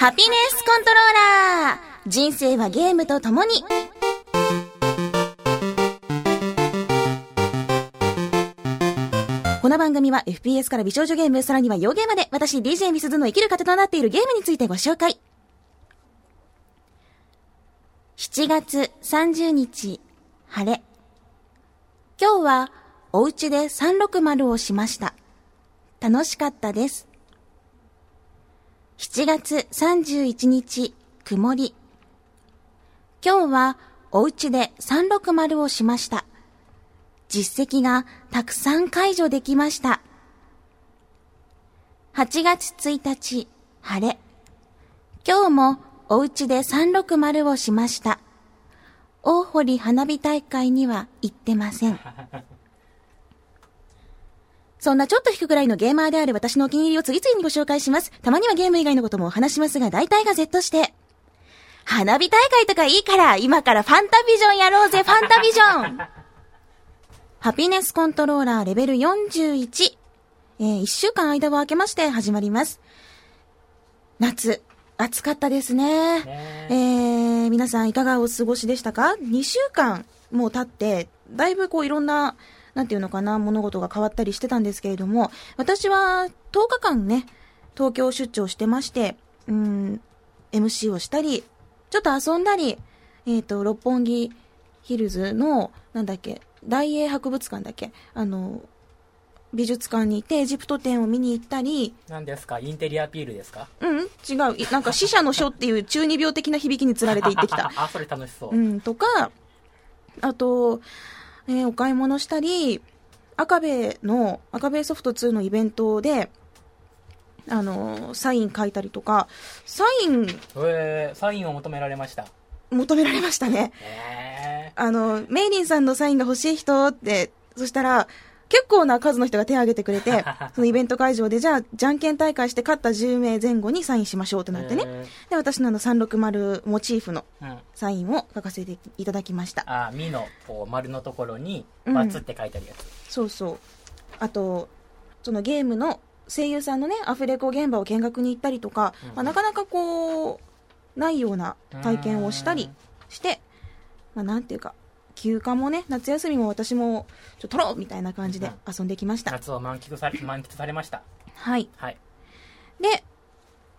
ハピネスコントローラー人生はゲームと共にこの番組は FPS から美少女ゲーム、さらには洋ゲーまで私 DJ ミスズの生きる糧となっているゲームについてご紹介。7月30日、晴れ。今日はお家で360をしました。楽しかったです。7月31日、曇り。今日はお家で360をしました。実績がたくさん解除できました。8月1日、晴れ。今日もお家で360をしました。大堀花火大会には行ってません。そんなちょっと引くくらいのゲーマーである私のお気に入りを次々にご紹介します。たまにはゲーム以外のこともお話しますが、大体が Z して。花火大会とかいいから、今からファンタビジョンやろうぜ、ファンタビジョンハピネスコントローラーレベル41。えー、1週間間を空けまして始まります。夏、暑かったですね。ねえー、皆さんいかがお過ごしでしたか ?2 週間もう経って、だいぶこういろんな、なんていうのかな、物事が変わったりしてたんですけれども、私は10日間ね、東京出張してまして、うん、MC をしたり、ちょっと遊んだり、えっ、と、六本木ヒルズの、なんだっけ、大英博物館だっけ、あの、美術館に行ってエジプト展を見に行ったり、何ですか？インテリアアピールですか？うん、違う。いなんか死者の書っていう中二病的な響きにつられて行ってきた。あ、それ楽しそう。うん、とか、あと、えーお買い物したり、赤ベの、赤ベソフト2のイベントで、あのーサイン書いたりとか、サインえー、サインを求められました。求められましたね。えあの、メイリンさんのサインが欲しい人って、そしたら、結構な数の人が手を挙げてくれて、そのイベント会場で、じゃあ、じゃんけん大会して勝った10名前後にサインしましょうってー、なってね。えで、私のあの360モチーフの。サインを書かせていただきました。あ、みの、こう、丸のところに、うんバツって書いてあるやつ。そうそう。あと、そのゲームの声優さんのね、アフレコ現場を見学に行ったりとか、うんまあ、なかなかこう、ないような体験をしたりして、まあ、なんていうか、休暇もね、夏休みも私も、ちょっと取ろうみたいな感じで遊んできました。夏を満喫され、満喫されました。はい。はい。で、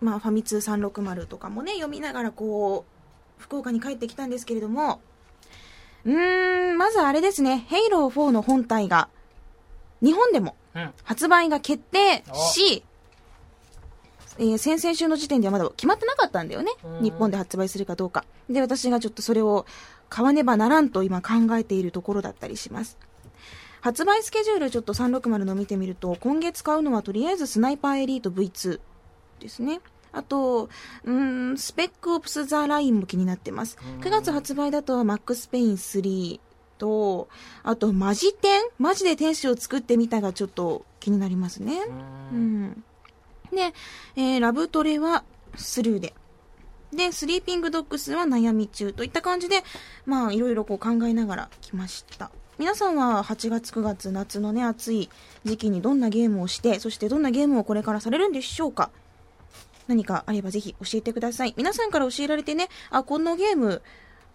まあ、ファミ通360とかもね、読みながらこう、福岡に帰ってきたんですけれども、うーん、まずあれですね、ヘイロー4の本体が、日本でもうん。発売が決定し、えー先々週の時点ではまだ決まってなかったんだよねう。ん日本で発売するかどうか。で、私がちょっとそれを買わねばならんと今考えているところだったりします。発売スケジュールちょっと360の見てみると、今月買うのはとりあえずスナイパーエリート V2 ですね。あと、うーん、スペックオプスザラインも気になってます。うん9月発売だとマックスペイン3と、あとマジ天マジで天使を作ってみたがちょっと気になりますね。う。うんん。で、えーラブトレはスルーで。で、スリーピングドッグスは悩み中といった感じで、まあ、いろいろこう考えながら来ました。皆さんは8月9月夏のね、暑い時期にどんなゲームをして、そしてどんなゲームをこれからされるんでしょうか？何かあればぜひ教えてください。皆さんから教えられてね、あ、このゲーム、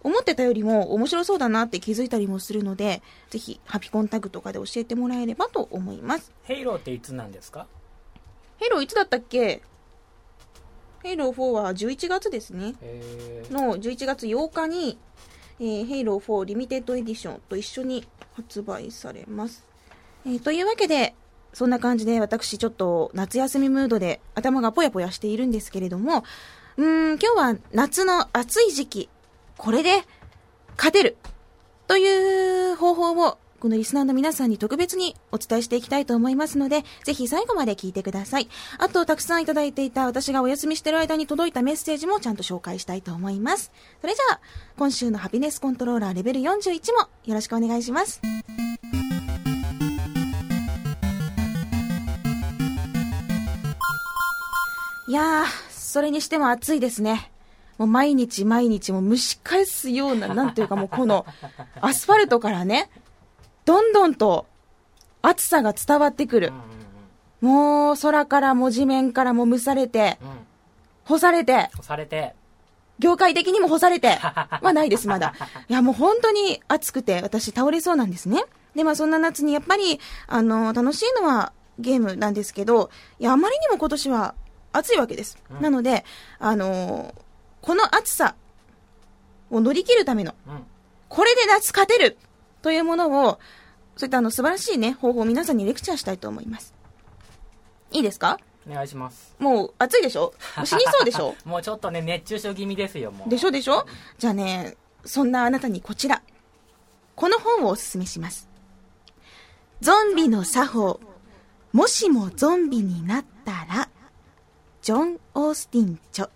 思ってたよりも面白そうだなって気づいたりもするので、ぜひハピコンタグとかで教えてもらえればと思います。 Haloっていつなんですか？ Haloいつだったっけ？ Halo 4は11月ですね。えー、の11月8日に、えー Halo 4リミテッドエディションと一緒に発売されます。えーというわけで、そんな感じで私ちょっと夏休みムードで頭がぽやぽやしているんですけれども、うーん、今日は夏の暑い時期、これで勝てるという方法をこのリスナーの皆さんに特別にお伝えしていきたいと思いますので、ぜひ最後まで聞いてください。あと、たくさんいただいていた私がお休みしてる間に届いたメッセージもちゃんと紹介したいと思います。それじゃあ、今週のハピネスコントローラーレベル41もよろしくお願いします。いやー、それにしても暑いですね。もう毎日毎日も蒸し返すような、なんていうかもうこのアスファルトからね、どんどんと暑さが伝わってくるもう空からも地面からも蒸されて、干されて、干されて、業界的にも干されて はないです、まだ。いや、もう本当に暑くて、私倒れそうなんですね。で、まあそんな夏にやっぱり、あの、楽しいのはゲームなんですけど、いや、あまりにも今年は暑いわけです。うんなので、あの、この暑さを乗り切るための、うん。これで夏勝てるというものを、そういったあの素晴らしいね、方法を皆さんにレクチャーしたいと思います。いいですか？お願いします。もう暑いでしょ？もう死にそうでしょ？もうちょっとね、熱中症気味ですよ、もう。でしょ？でしょ？じゃあね、そんなあなたにこちら。この本をおすすめします。ゾンビの作法。もしもゾンビになったら、ジョン・オースティン著。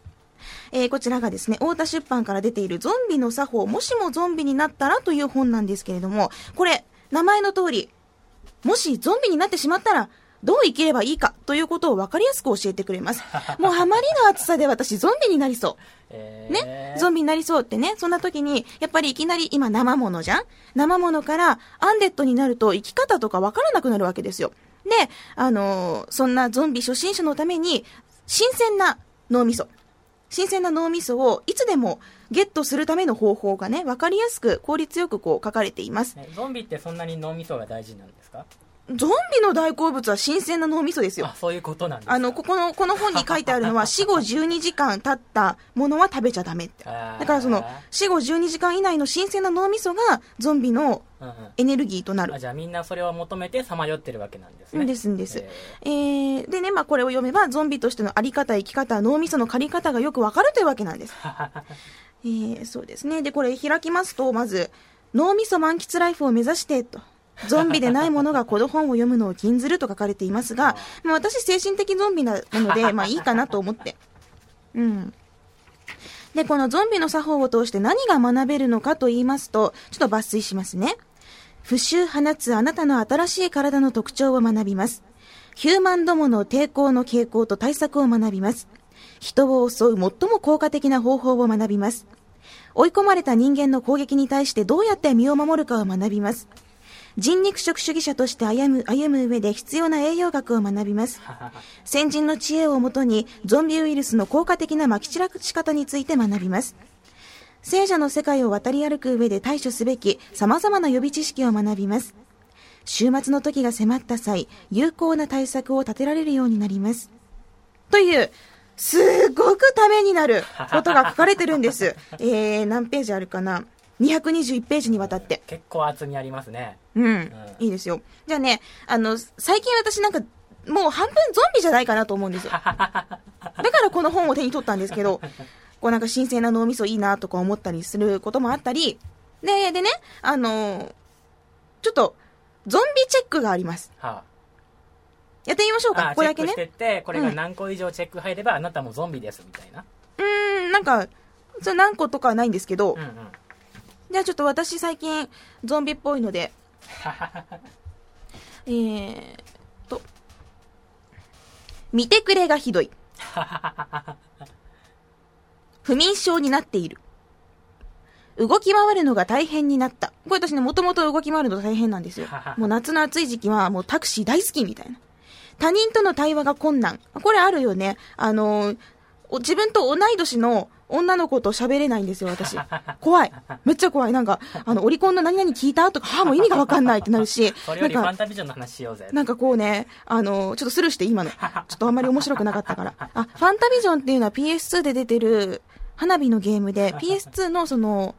えーこちらがですね、太田出版から出ているゾンビの作法、もしもゾンビになったらという本なんですけれども、これ、名前の通り、もしゾンビになってしまったら、どう生きればいいかということを分かりやすく教えてくれます。もうあまりの暑さで私ゾンビになりそう。えーね、ゾンビになりそうってね、そんな時に、やっぱりいきなり今生物じゃん？生物からアンデッドになると生き方とかわからなくなるわけですよ。で、あのーそんなゾンビ初心者のために、新鮮な脳みそ。新鮮な脳みそをいつでもゲットするための方法がね、わかりやすく効率よくこう書かれています。ねゾンビってそんなに脳みそが大事なんですか？ゾンビの大好物は新鮮な脳みそですよあ。そういうことなんですかあの、ここの、この本に書いてあるのは、死後12時間経ったものは食べちゃダメって。だからその、死後12時間以内の新鮮な脳みそがゾンビのうんうんエネルギーとなるあ。じゃあみんなそれを求めてさまよってるわけなんですねですんです。ええー、でね、まあこれを読めば、ゾンビとしてのあり方、生き方、脳みその借り方がよくわかるというわけなんです。えー、そうですね。で、これ開きますと、まず、脳みそ満喫ライフを目指して、と。ゾンビでないものがこの本を読むのを禁ずると書かれていますが、まあ、私精神的ゾンビななので、まあいいかなと思って。うん。で、このゾンビの作法を通して何が学べるのかと言いますと、ちょっと抜粋しますね。不臭放つあなたの新しい体の特徴を学びます。ヒューマンどもの抵抗の傾向と対策を学びます。人を襲う最も効果的な方法を学びます。追い込まれた人間の攻撃に対してどうやって身を守るかを学びます。人肉食主義者として歩む、歩む上で必要な栄養学を学びます。先人の知恵をもとに、ゾンビウイルスの効果的な撒き散らし方について学びます。聖者の世界を渡り歩く上で対処すべき様々な予備知識を学びます。週末の時が迫った際、有効な対策を立てられるようになります。という、すごくためになることが書かれてるんです。えー、何ページあるかな ?221 ページにわたって。結構厚みありますねうん。いいですよ。じゃあね、あの、最近私なんか、もう半分ゾンビじゃないかなと思うんですよ。だからこの本を手に取ったんですけど、こうなんか新鮮な脳みそいいなとか思ったりすることもあったり、で、でね、あのちょっと、ゾンビチェックがあります。はやってみましょうか。ああこれだけねチェックし。てってこれが何個以上チェック入ればあなたもゾンビですみたいなうーん、なんか、それ何個とかはないんですけど、うんうんじゃあちょっと私最近ゾンビっぽいので、えーっと、見てくれがひどい。不眠症になっている。動き回るのが大変になった。これ私ね、もともと動き回るの大変なんですよ。もう夏の暑い時期はもうタクシー大好きみたいな。他人との対話が困難。これあるよね。あの自分と同い年の女の子と喋れないんですよ、私。怖い。めっちゃ怖い。なんか、あの、オリコンの何々聞いたとか、はあ、もう意味がわかんないってなるし。それよりファンタビジョンの話しようぜなんかこうね、あの、ちょっとスルーして今の。ちょっとあんまり面白くなかったから。あ、ファンタビジョンっていうのは PS2 で出てる花火のゲームで、PS2 のその、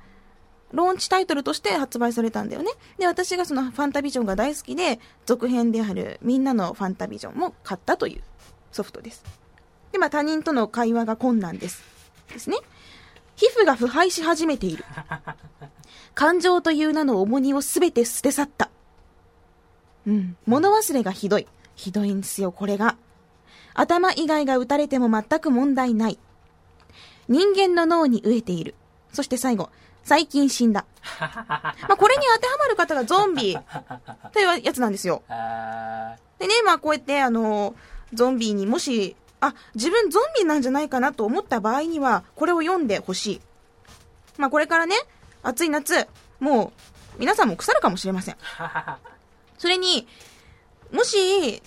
ローンチタイトルとして発売されたんだよね。で、私がそのファンタビジョンが大好きで、続編であるみんなのファンタビジョンも買ったというソフトです。で、まあ他人との会話が困難です。ですね。皮膚が腐敗し始めている。感情という名の重荷をすべて捨て去った。うん。物忘れがひどい。ひどいんですよ、これが。頭以外が打たれても全く問題ない。人間の脳に飢えている。そして最後、最近死んだ。まあ、これに当てはまる方がゾンビというやつなんですよ。あでね、まあこうやってあの、ゾンビにもし、あ、自分ゾンビなんじゃないかなと思った場合には、これを読んでほしい。まあこれからね、暑い夏、もう、皆さんも腐るかもしれません。それに、もし、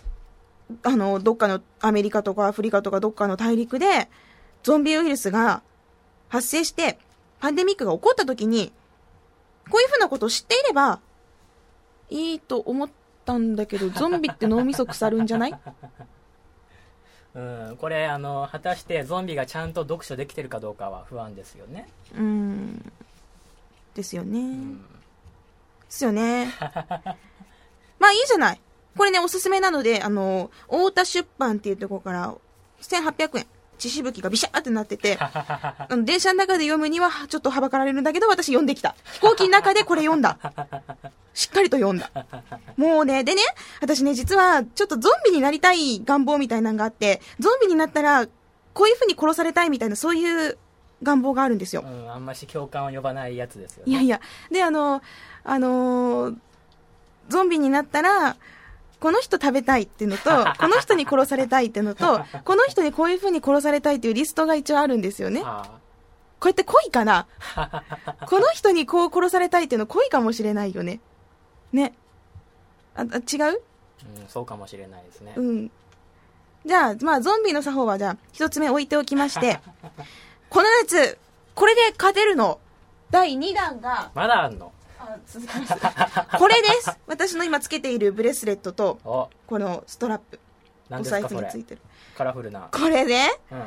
あの、どっかのアメリカとかアフリカとかどっかの大陸で、ゾンビウイルスが発生して、パンデミックが起こった時に、こういうふうなことを知っていれば、いいと思ったんだけど、ゾンビって脳みそ腐るんじゃない？うん、これあの果たしてゾンビがちゃんと読書できてるかどうかは不安ですよね、うーん。ですよね。うん、ですよね。まあいいじゃない。これね、おすすめなので、あの、太田出版っていうところから、1800円。血しぶきがビシャーってなってて、あ の電車の中で読むにはちょっとはばかられるんだけど、私読んできた。飛行機の中でこれ読んだ。しっかりと読んだ。もうね、でね、私ね、実はちょっとゾンビになりたい願望みたいなのがあって、ゾンビになったら、こういう風に殺されたいみたいな、そういう願望があるんですよう。ん、あんまし共感を呼ばないやつですよねいやいや、で、あの、あのーゾンビになったら、この人食べたいっていうのと、この人に殺されたいっていうのと、この人にこういう風に殺されたいっていうリストが一応あるんですよね。こあうやって恋かな？この人にこう殺されたいっていうの恋かもしれないよね。ね。あ、あ違う？あうん、そうかもしれないですね、うん。じゃあ、まあ、ゾンビの作法はじゃあ、一つ目置いておきまして、このやつ、これで勝てるの？第2弾が、まだあんの？これです。私の今つけているブレスレットと、おこのストラップ。何お財布についてる。カラフルな、これね、うん、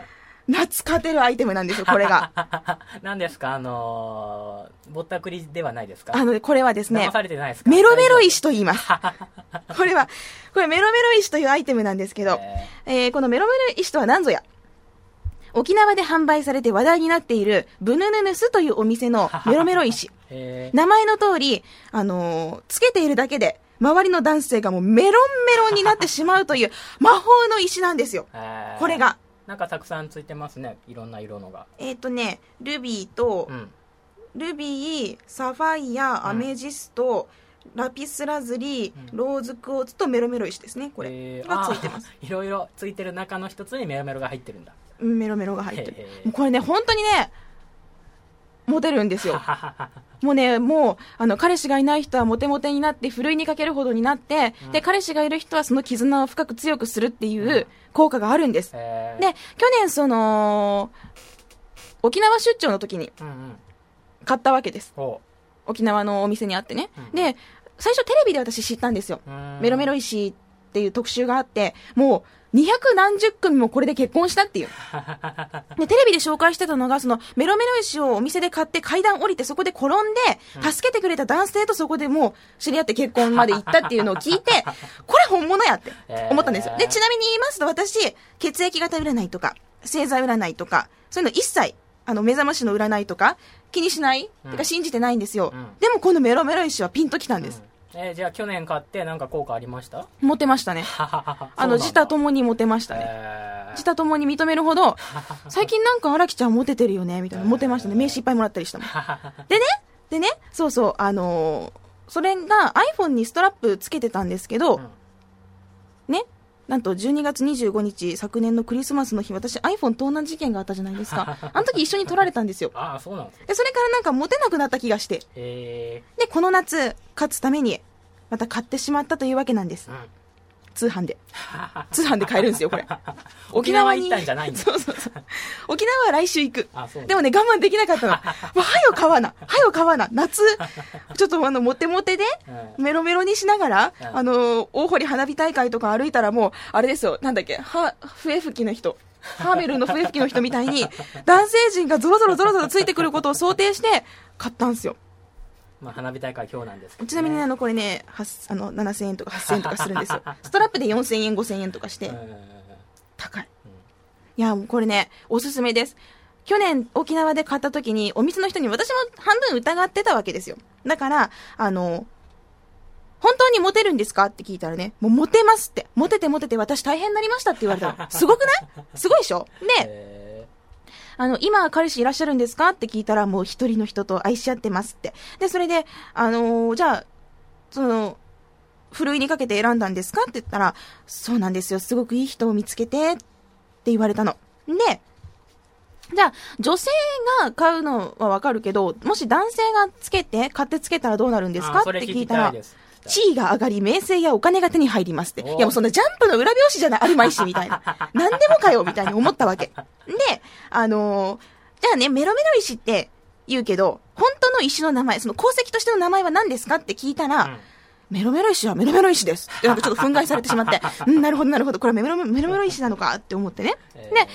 夏勝てるアイテムなんですよ、これが。何ですかあのー、ぼったくりではないですか？あの、これはですねメロメロ石と言います。これは、これメロメロ石というアイテムなんですけど、ええーこのメロメロ石とは何ぞや。沖縄で販売されて話題になっているブヌヌヌスというお店のメロメロ石。名前の通り、あのーつけているだけで、周りの男性がもうメロンメロンになってしまうという 魔法の石なんですよ。これが。なんかたくさんついてますね。いろんな色のが。えっ、とね、ルビーとう、ん。ルビー、サファイア、アメジスト、ラピスラズリ、うん。ローズクォーツとメロメロ石ですね、これ。えー。がついてます。いろいろついてる中の一つにメロメロが入ってるんだ。うんメロメロが入ってる。これね、本当にね、モテるんですよ。もうね、もう、あの、彼氏がいない人はモテモテになって、ふるいにかけるほどになって、うんで、彼氏がいる人はその絆を深く強くするっていう効果があるんです。えーで、去年その、沖縄出張の時にうんうん買ったわけです。お沖縄のお店にあってね。うんで、最初テレビで私知ったんですよ。うんメロメロ石っていう特集があって、もう、二百何十組もこれで結婚したっていう。で、テレビで紹介してたのが、その、メロメロ石をお店で買って階段降りてそこで転んで、助けてくれた男性とそこでもう知り合って結婚まで行ったっていうのを聞いて、これ本物やって思ったんですよ。で、ちなみに言いますと私、血液型占いとか、星座占いとか、そういうの一切、あの、目覚ましの占いとか、気にしない、うんてか信じてないんですよ。うんでもこのメロメロ石はピンときたんです。うんえーじゃあ去年買ってなんか効果ありました？モテましたね。あの、自他ともにモテましたね。ね自他ともに認めるほど、最近なんか荒木ちゃんモテてるよね、みたいな。モテましたね。名刺いっぱいもらったりしたもん。でね、でね、そうそう、あのーそれが iPhone にストラップつけてたんですけど、ね、なんと12月25日、昨年のクリスマスの日、私 iPhone 盗難事件があったじゃないですか。あの時一緒に撮られたんですよ。ああそうなんでそれからなんかモテなくなった気がして。えで、この夏、勝つために、また買ってしまったというわけなんですー。うん通販で。通販で買えるんですよ、これ。沖縄行ったんじゃないんだそうそうそう。沖縄は来週行く。でもね、我慢できなかったの。もう、はよ買わな。はよ買わな。夏、ちょっとあの、モテモテで、うんメロメロにしながら、うんあの、大堀花火大会とか歩いたらもう、あれですよ、なんだっけ、は、笛吹きの人。ハーベルの笛吹きの人みたいに、男性陣がゾロゾロゾロゾロついてくることを想定して、買ったんですよ。まあ花火大会今日なんですけどねちなみにあの、これね、あの、7000円とか8000円とかするんですよ。ストラップで4000円、5000円とかしてうん、高い。いや、もうこれね、おすすめです。去年沖縄で買った時にお店の人に私も半分疑ってたわけですよ。だから、あの、本当にモテるんですかって聞いたらね、もうモテますって。モテてモテて私大変になりましたって言われたの。すごくない？すごいでしょ？で、えあの、今彼氏いらっしゃるんですか？って聞いたらもう一人の人と愛し合ってますって。で、それで、あのーじゃあ、その、ふるいにかけて選んだんですか？って言ったら、そうなんですよ。すごくいい人を見つけて、って言われたの。で、じゃあ、女性が買うのはわかるけど、もし男性がつけて、買ってつけたらどうなるんですか？って聞聞いたら地位が上がり、名声やお金が手に入りますって。いおやもうそんなジャンプの裏表紙じゃない、あるまいし、みたいな。なんでもかよ、みたいに思ったわけ。で、あのーじゃあね、メロメロ石って言うけど、本当の石の名前、その鉱石としての名前は何ですかって聞いたら、うんメロメロ石はメロメロ石です。なんかちょっと憤慨されてしまって、うん、なるほどなるほど、これはメロメロメロメロ石なのかって思ってね。えーで、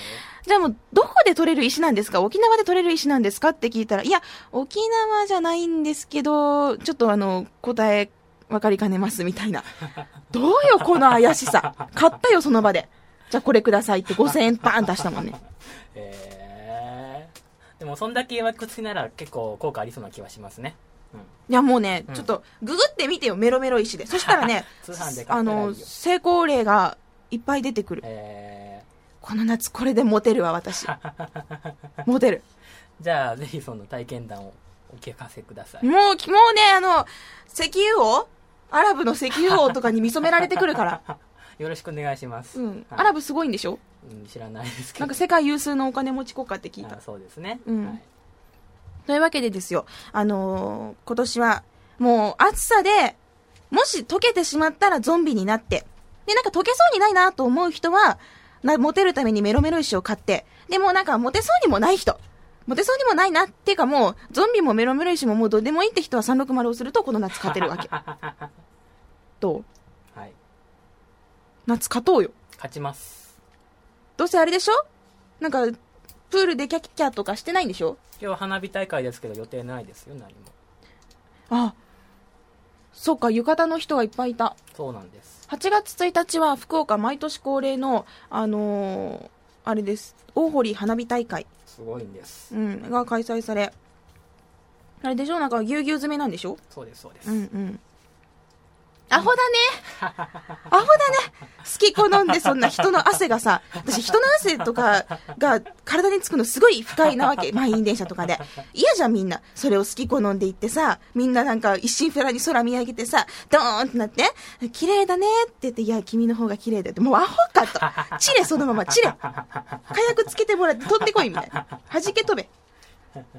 じゃあもう、どこで取れる石なんですか？沖縄で取れる石なんですか？って聞いたら、いや、沖縄じゃないんですけど、ちょっとあの、答え、分かりかねますみたいな。どうよ、この怪しさ。買ったよ、その場で。じゃあこれくださいって5000円バーン出したもんね。えーでもそんだけ曰くつきなら結構効果ありそうな気はしますね、うん、いや、もうね、うんちょっと、ググってみてよ、メロメロ石で。そしたらね あの、成功例がいっぱい出てくる。えこの夏これでモテるわ、私。モテる。ーじゃあぜひその体験談をお聞かせくださいもう、もうね、あの、石油王アラブの石油王とかに見初められてくるから。よろしくお願いします、うん。はい。アラブすごいんでしょ？うん知らないですけど。なんか世界有数のお金持ち国家って聞いた。あ。そうですね、うん。はい。というわけでですよ、あのー今年は、もう暑さで、もし溶けてしまったらゾンビになって、で、なんか溶けそうにないなと思う人は、なモテるためにメロメロ石を買って、でもなんかモテそうにもない人、モテそうにもないなっていうかもう、ゾンビもメロメロ石ももうどうでもいいって人は360をするとこの夏勝てるわけ。どう？はい。夏勝とうよ。勝ちます。どうせあれでしょ？なんか、プールでキャキャとかしてないんでしょ？今日花火大会ですけど予定ないですよ何も。あ、そっか、浴衣の人がいっぱいいた。そうなんです。8月1日は福岡毎年恒例の、あのーあれです、大堀花火大会、すごいんです。うん、が開催され、あれでしょ？なんかぎゅうぎゅう詰めなんでしょ？そうですそうです、うんうん。アホだね。アホだね。好き好んでそんな人の汗がさ、私人の汗とかが体につくのすごい不快なわけ。満員電車とかで。嫌じゃんみんな。それを好き好んで言ってさ、みんななんか一心不乱に空見上げてさ、ドーンってなって、綺麗だねって言って、いや、君の方が綺麗だよって、もうアホかと。チレそのまま、チレ。火薬つけてもらって取ってこいみたいな。弾け飛べ。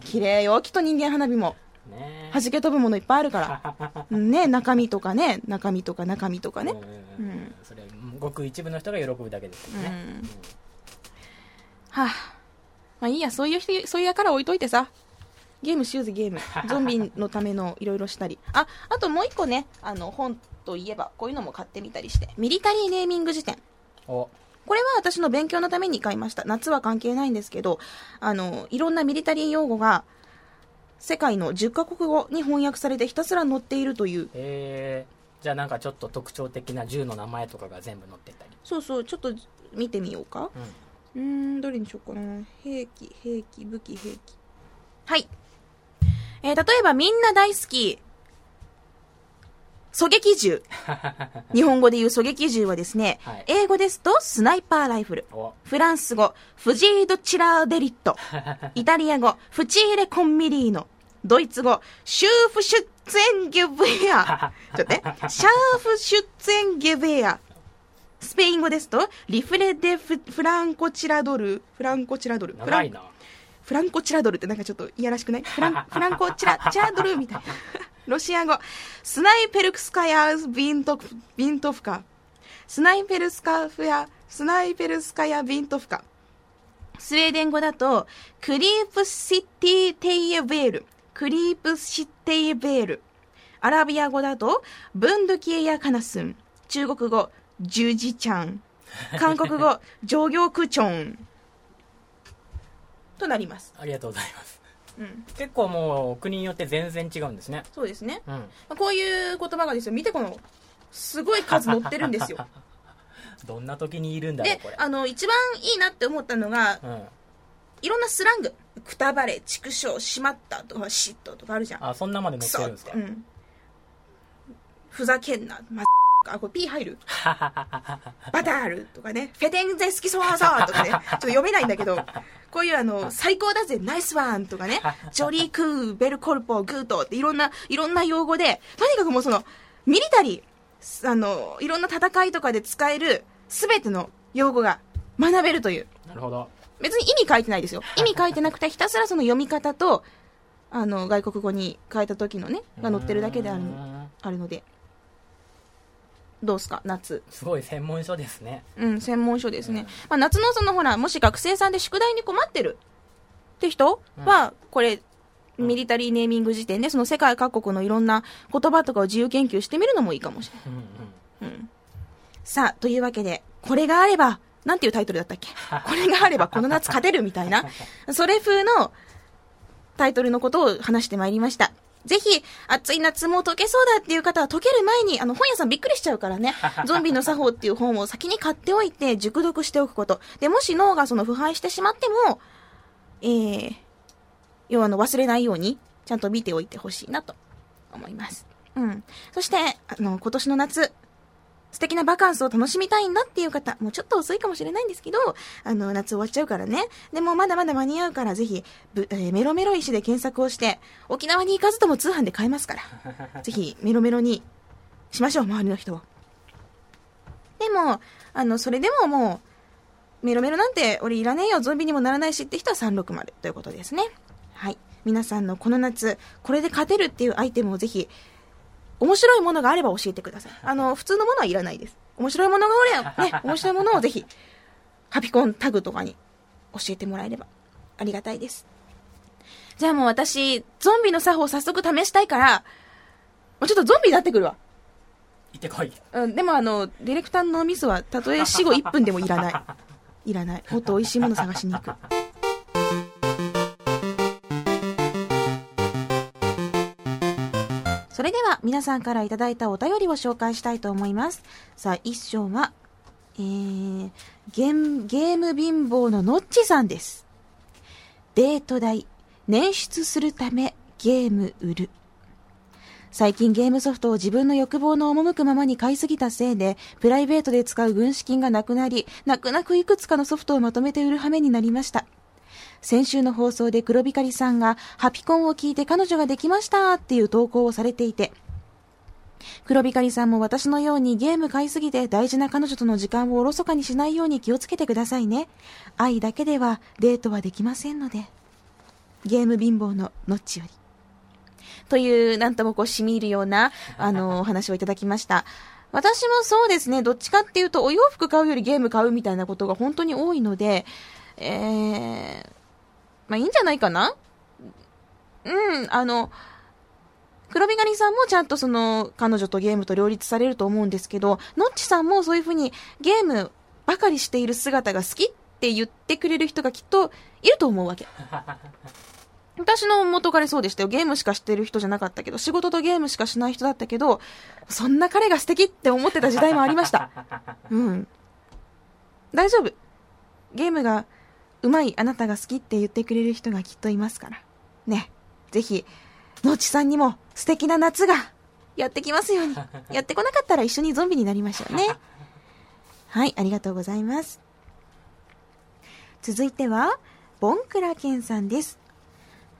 綺麗よ、きっと人間花火も。ね弾け飛ぶものいっぱいあるから。うんね、中身とかね、中身とか中身とかね。うんうんそれはごく一部の人が喜ぶだけですよね、うんはあ。まあいいや、そういう人、そういうやから置いといてさ。ゲームしようぜ、ゲーム。ゾンビのためのいろいろしたり。あ、あともう一個ね、あの、本といえば、こういうのも買ってみたりして。ミリタリーネーミング辞典。おこれは私の勉強のために買いました。夏は関係ないんですけど、あの、いろんなミリタリー用語が、世界の10カ国語に翻訳されてひたすら載っているというえー、じゃあなんかちょっと特徴的な銃の名前とかが全部載ってたり、そうそう、ちょっと見てみようか。うん、うーん、どれにしようかな。兵器、兵器、武器、兵器。はい。えー例えばみんな大好き、狙撃銃。日本語で言う狙撃銃はですね、はい英語ですとスナイパーライフル。おフランス語、フジード・チラーデリット。イタリア語、フチーレ・コンミリーノ。ドイツ語、シューフシュッツェンゲベア。ちょっとね。シャーフシュッツェンゲベア。スペイン語ですと、リフレ・デ・フフランコ・チラドル。フランコ・チラドル。フラン長いなフランコ・チラドルってなんかちょっといやらしくない？フラン フランコ・チラ、チラドルみたいな。ロシア語。スナイペルクスカヤビントフ、ビントフカ。スナイペルスカフヤ、スナイペルスカヤビントフカ。スウェーデン語だと、クリープシティテイエベール。クリープシテイエベール。アラビア語だと、ブンドキエヤカナスン。中国語、ジュジチャン。韓国語、ジョギョクチョン。となります。ありがとうございますうん。結構もう国によって全然違うんですねそうですね。うんこういう言葉がですよ、見てこの、すごい数載ってるんですよ。どんな時にいるんだろうでこれ、あの、一番いいなって思ったのが、うん、いろんなスラング。くたばれ、畜生、しまったとか、シットとかあるじゃん。あそんなまで。載ってるんですか？うん。ふざけんな、まあ、これ P 入る？バタールとかね、フェテンゼスキソワーザーとかね、ちょっと読めないんだけど、こういうあの、最高だぜ、ナイスワンとかね、ジョリークー、ベルコルポ、グートっていろんな、いろんな用語で、とにかくもうその、ミリタリー、あの、いろんな戦いとかで使える、すべての用語が学べるという。なるほど別に意味書いてないですよ。意味書いてなくて、ひたすらその読み方と、あの、外国語に変えた時のね、が載ってるだけであるのうんあるので。どうすか？夏。すごい専門書ですね。うん、専門書ですね。うんまあ、夏のそのほら、もし学生さんで宿題に困ってるって人は、これ、ミリタリーネーミング辞典で、その世界各国のいろんな言葉とかを自由研究してみるのもいいかもしれない。うんうん。うん。さあ、というわけで、これがあれば、なんていうタイトルだったっけ？これがあればこの夏勝てるみたいな、それ風のタイトルのことを話してまいりました。ぜひ、暑い夏もう解けそうだっていう方は解ける前に、あの、本屋さんびっくりしちゃうからね、ゾンビの作法っていう本を先に買っておいて、熟読しておくこと。で、もし脳がその腐敗してしまっても、えー、要はあの、忘れないように、ちゃんと見ておいてほしいなと思います。うん。そして、あの、今年の夏、素敵なバカンスを楽しみたいんだっていう方、もうちょっと遅いかもしれないんですけど、あの、夏終わっちゃうからね。でもまだまだ間に合うから、ぜひ、ぶえーメロメロ石で検索をして、沖縄に行かずとも通販で買えますから、ぜひメロメロにしましょう、周りの人を。でも、あの、それでももう、メロメロなんて俺いらねえよ、ゾンビにもならないしって人は360ということですね。はい。皆さんのこの夏、これで勝てるっていうアイテムをぜひ、面白いものがあれば教えてください。あの、普通のものはいらないです。面白いものがあれば、ね、面白いものをぜひ、ハピコンタグとかに教えてもらえればありがたいです。じゃあもう私、ゾンビの作法を早速試したいから、もうちょっとゾンビになってくるわ。行ってこい。うん、でもあの、ディレクターのミスは、たとえ死後1分でもいらない。いらない。もっと美味しいもの探しに行く。それでは皆さんからいただいたお便りを紹介したいと思います。さあ、一章は、えー、ゲーム、ゲーム貧乏ののっちさんです。デート代、捻出するためゲーム売る。最近ゲームソフトを自分の欲望の赴くままに買いすぎたせいで、プライベートで使う軍資金がなくなり、泣く泣くいくつかのソフトをまとめて売る羽目になりました。先週の放送で黒光さんが、ハピコンを聞いて彼女ができましたっていう投稿をされていて、黒光さんも私のようにゲーム買いすぎて大事な彼女との時間をおろそかにしないように気をつけてくださいね。愛だけではデートはできませんので。ゲーム貧乏のノッチより。という、なんともこう、染み入るような、あの、お話をいただきました。私もそうですね、どっちかっていうと、お洋服買うよりゲーム買うみたいなことが本当に多いので、えー、まあいいんじゃないかな？うん、あの、黒光りさんもちゃんとその、彼女とゲームと両立されると思うんですけど、のっちさんもそういうふうにゲームばかりしている姿が好きって言ってくれる人がきっといると思うわけ。私の元彼そうでしたよ。ゲームしかしてる人じゃなかったけど、仕事とゲームしかしない人だったけど、そんな彼が素敵って思ってた時代もありました。うん。大丈夫。ゲームが上手いあなたが好きって言ってくれる人がきっといますから。ね。ぜひ、のちさんにも素敵な夏がやってきますように。やってこなかったら一緒にゾンビになりましょうね。はい、ありがとうございます。続いては、ボンクラケンさんです。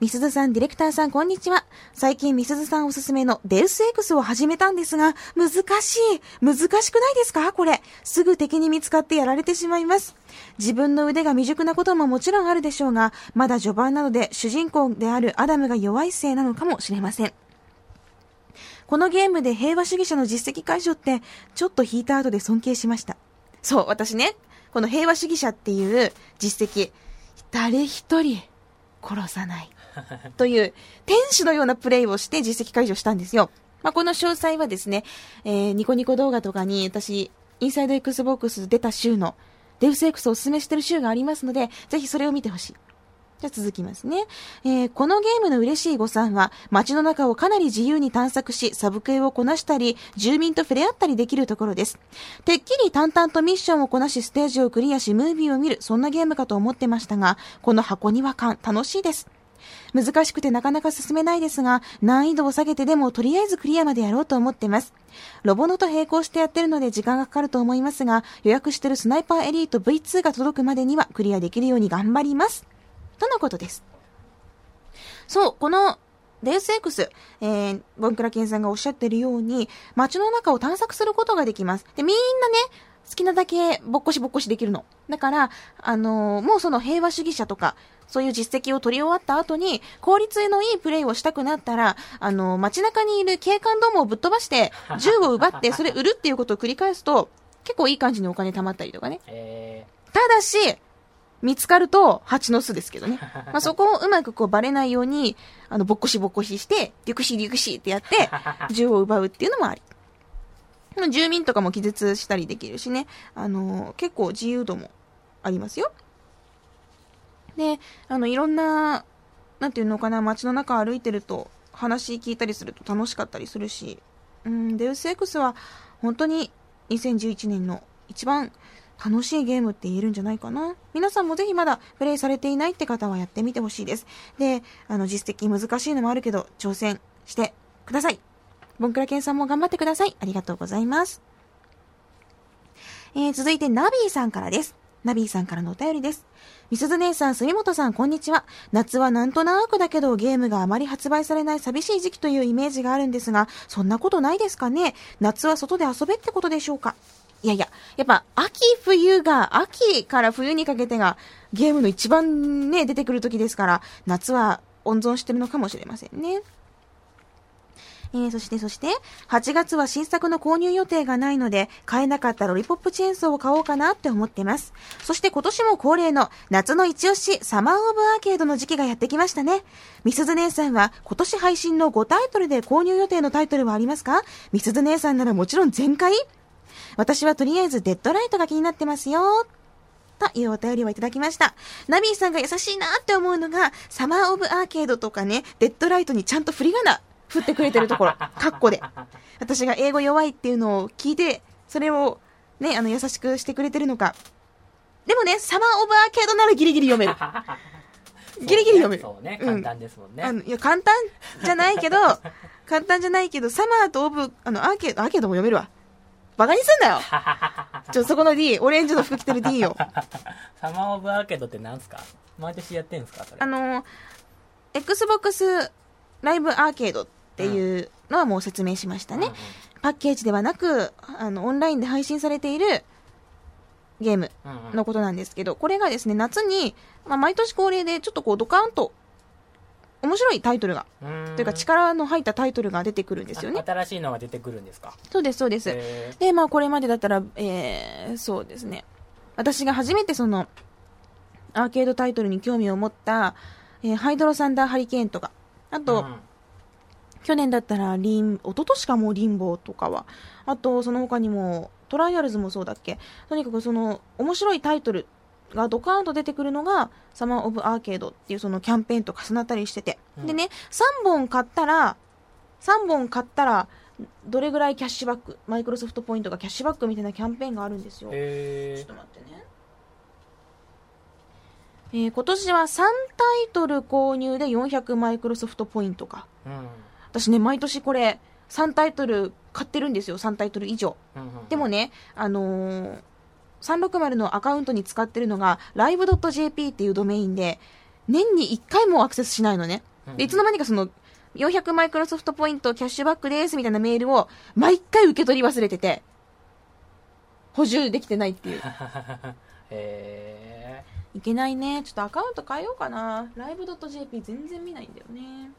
みすずさん、ディレクターさん、こんにちは。最近、みすずさんおすすめのデウス X を始めたんですが、難しい。難しくないですか？これ。すぐ敵に見つかってやられてしまいます。自分の腕が未熟なことももちろんあるでしょうが、まだ序盤なので主人公であるアダムが弱いせいなのかもしれません。このゲームで平和主義者の実績解除って、ちょっと引いた後で尊敬しました。そう、私ね、この平和主義者っていう実績、誰一人殺さない。という、天使のようなプレイをして実績解除したんですよ。まあ、この詳細はですね、えーニコニコ動画とかに私、インサイド XBOX 出た週のデウス X をおすすめしてる週がありますので、ぜひそれを見てほしい。じゃ続きますね。えーこのゲームの嬉しい誤算は、街の中をかなり自由に探索し、サブクエをこなしたり、住民と触れ合ったりできるところです。てっきり淡々とミッションをこなし、ステージをクリアし、ムービーを見る、そんなゲームかと思ってましたが、この箱庭感、楽しいです。難しくてなかなか進めないですが、難易度を下げてでもとりあえずクリアまでやろうと思ってます。ロボノと並行してやってるので時間がかかると思いますが、予約してるスナイパーエリート V2 が届くまでにはクリアできるように頑張ります。とのことです。そう、このデウス X、えー、ボンクラケンさんがおっしゃってるように、街の中を探索することができます。で、みんなね、好きなだけぼっこしぼっこしできるの。だから、あのーもうその平和主義者とか、そういう実績を取り終わった後に、効率のいいプレイをしたくなったら、あの、街中にいる警官どもをぶっ飛ばして、銃を奪って、それ売るっていうことを繰り返すと、結構いい感じにお金貯まったりとかね。えただし、見つかると蜂の巣ですけどね。まあ、そこをうまくこうバレないように、あの、ぼっこしぼっこしして、リュクシリュクシってやって、銃を奪うっていうのもあり。住民とかも気絶したりできるしね。あの、結構自由度もありますよ。で、あの、いろんな、なんていうのかな、街の中歩いてると、話聞いたりすると楽しかったりするし、うん、デウス X は本当に2011年の一番楽しいゲームって言えるんじゃないかな。皆さんもぜひまだプレイされていないって方はやってみてほしいです。で、あの、実績難しいのもあるけど、挑戦してください。ボンクラケンさんも頑張ってください。ありがとうございます。えー、続いてナビーさんからです。ナビーさんからのお便りです。みすず姉さん、杉本さん、こんにちは。夏はなんとなくだけど、ゲームがあまり発売されない寂しい時期というイメージがあるんですが、そんなことないですかね夏は外で遊べってことでしょうか？いやいや、やっぱ秋冬が、秋から冬にかけてがゲームの一番ね、出てくる時ですから、夏は温存してるのかもしれませんね。えー、そしてそして、8月は新作の購入予定がないので、買えなかったロリポップチェーンソーを買おうかなって思ってます。そして今年も恒例の夏の一押しサマーオブアーケードの時期がやってきましたね。みすず姉さんは今年配信の5タイトルで購入予定のタイトルはありますか？みすず姉さんならもちろん全開？私はとりあえずデッドライトが気になってますよ。というお便りをいただきました。ナビーさんが優しいなって思うのが、サマーオブアーケードとかね、デッドライトにちゃんと振り仮名振ってくれてるところ、カッコで。私が英語弱いっていうのを聞いて、それをね、あの、優しくしてくれてるのか。でもね、サマーオブアーケードならギリギリ読める。ギリギリ読める。そうね、うん簡単ですもんね。あのいや、簡単じゃないけど、簡単じゃないけど、サマーとオブ、あの、アーケード、アーケードも読めるわ。バカにすんなよ ちょ、そこの D、オレンジの服着てる D よ。サマーオブアーケードってなんすか？毎年やってんすか？それ。あの、Xbox ライブアーケードっていうのはもう説明しましたね。パッケージではなく、あの、オンラインで配信されているゲームのことなんですけど、これがですね、夏に、まあ、毎年恒例でちょっとこうドカーンと面白いタイトルが、というか力の入ったタイトルが出てくるんですよねあ。新しいのが出てくるんですか？そうです、そうです。へで、まあこれまでだったら、えー、そうですね。私が初めてその、アーケードタイトルに興味を持った、えーハイドロサンダーハリケーンとか、あーと、うん去年だったらリン、一昨年かもうリンボーとかは、あとその他にも、トライアルズもそうだっけとにかくその、面白いタイトルがドカーンと出てくるのが、サマーオブアーケードっていうそのキャンペーンと重なったりしてて。うんでね、3本買ったら、3本買ったら、どれぐらいキャッシュバック、マイクロソフトポイントがキャッシュバックみたいなキャンペーンがあるんですよ。ちょへっと待ってね。えー今年は3タイトル購入で400マイクロソフトポイントか。ーうん私ね、毎年これ、3タイトル買ってるんですよ、3タイトル以上。うんうんでもね、あのー360のアカウントに使ってるのが、live.jp っていうドメインで、年に1回もアクセスしないのね。で、いつの間にかその、400マイクロソフトポイントキャッシュバックですみたいなメールを、毎回受け取り忘れてて、補充できてないっていう。へいけないね。ちょっとアカウント変えようかな。live.jp 全然見ないんだよね。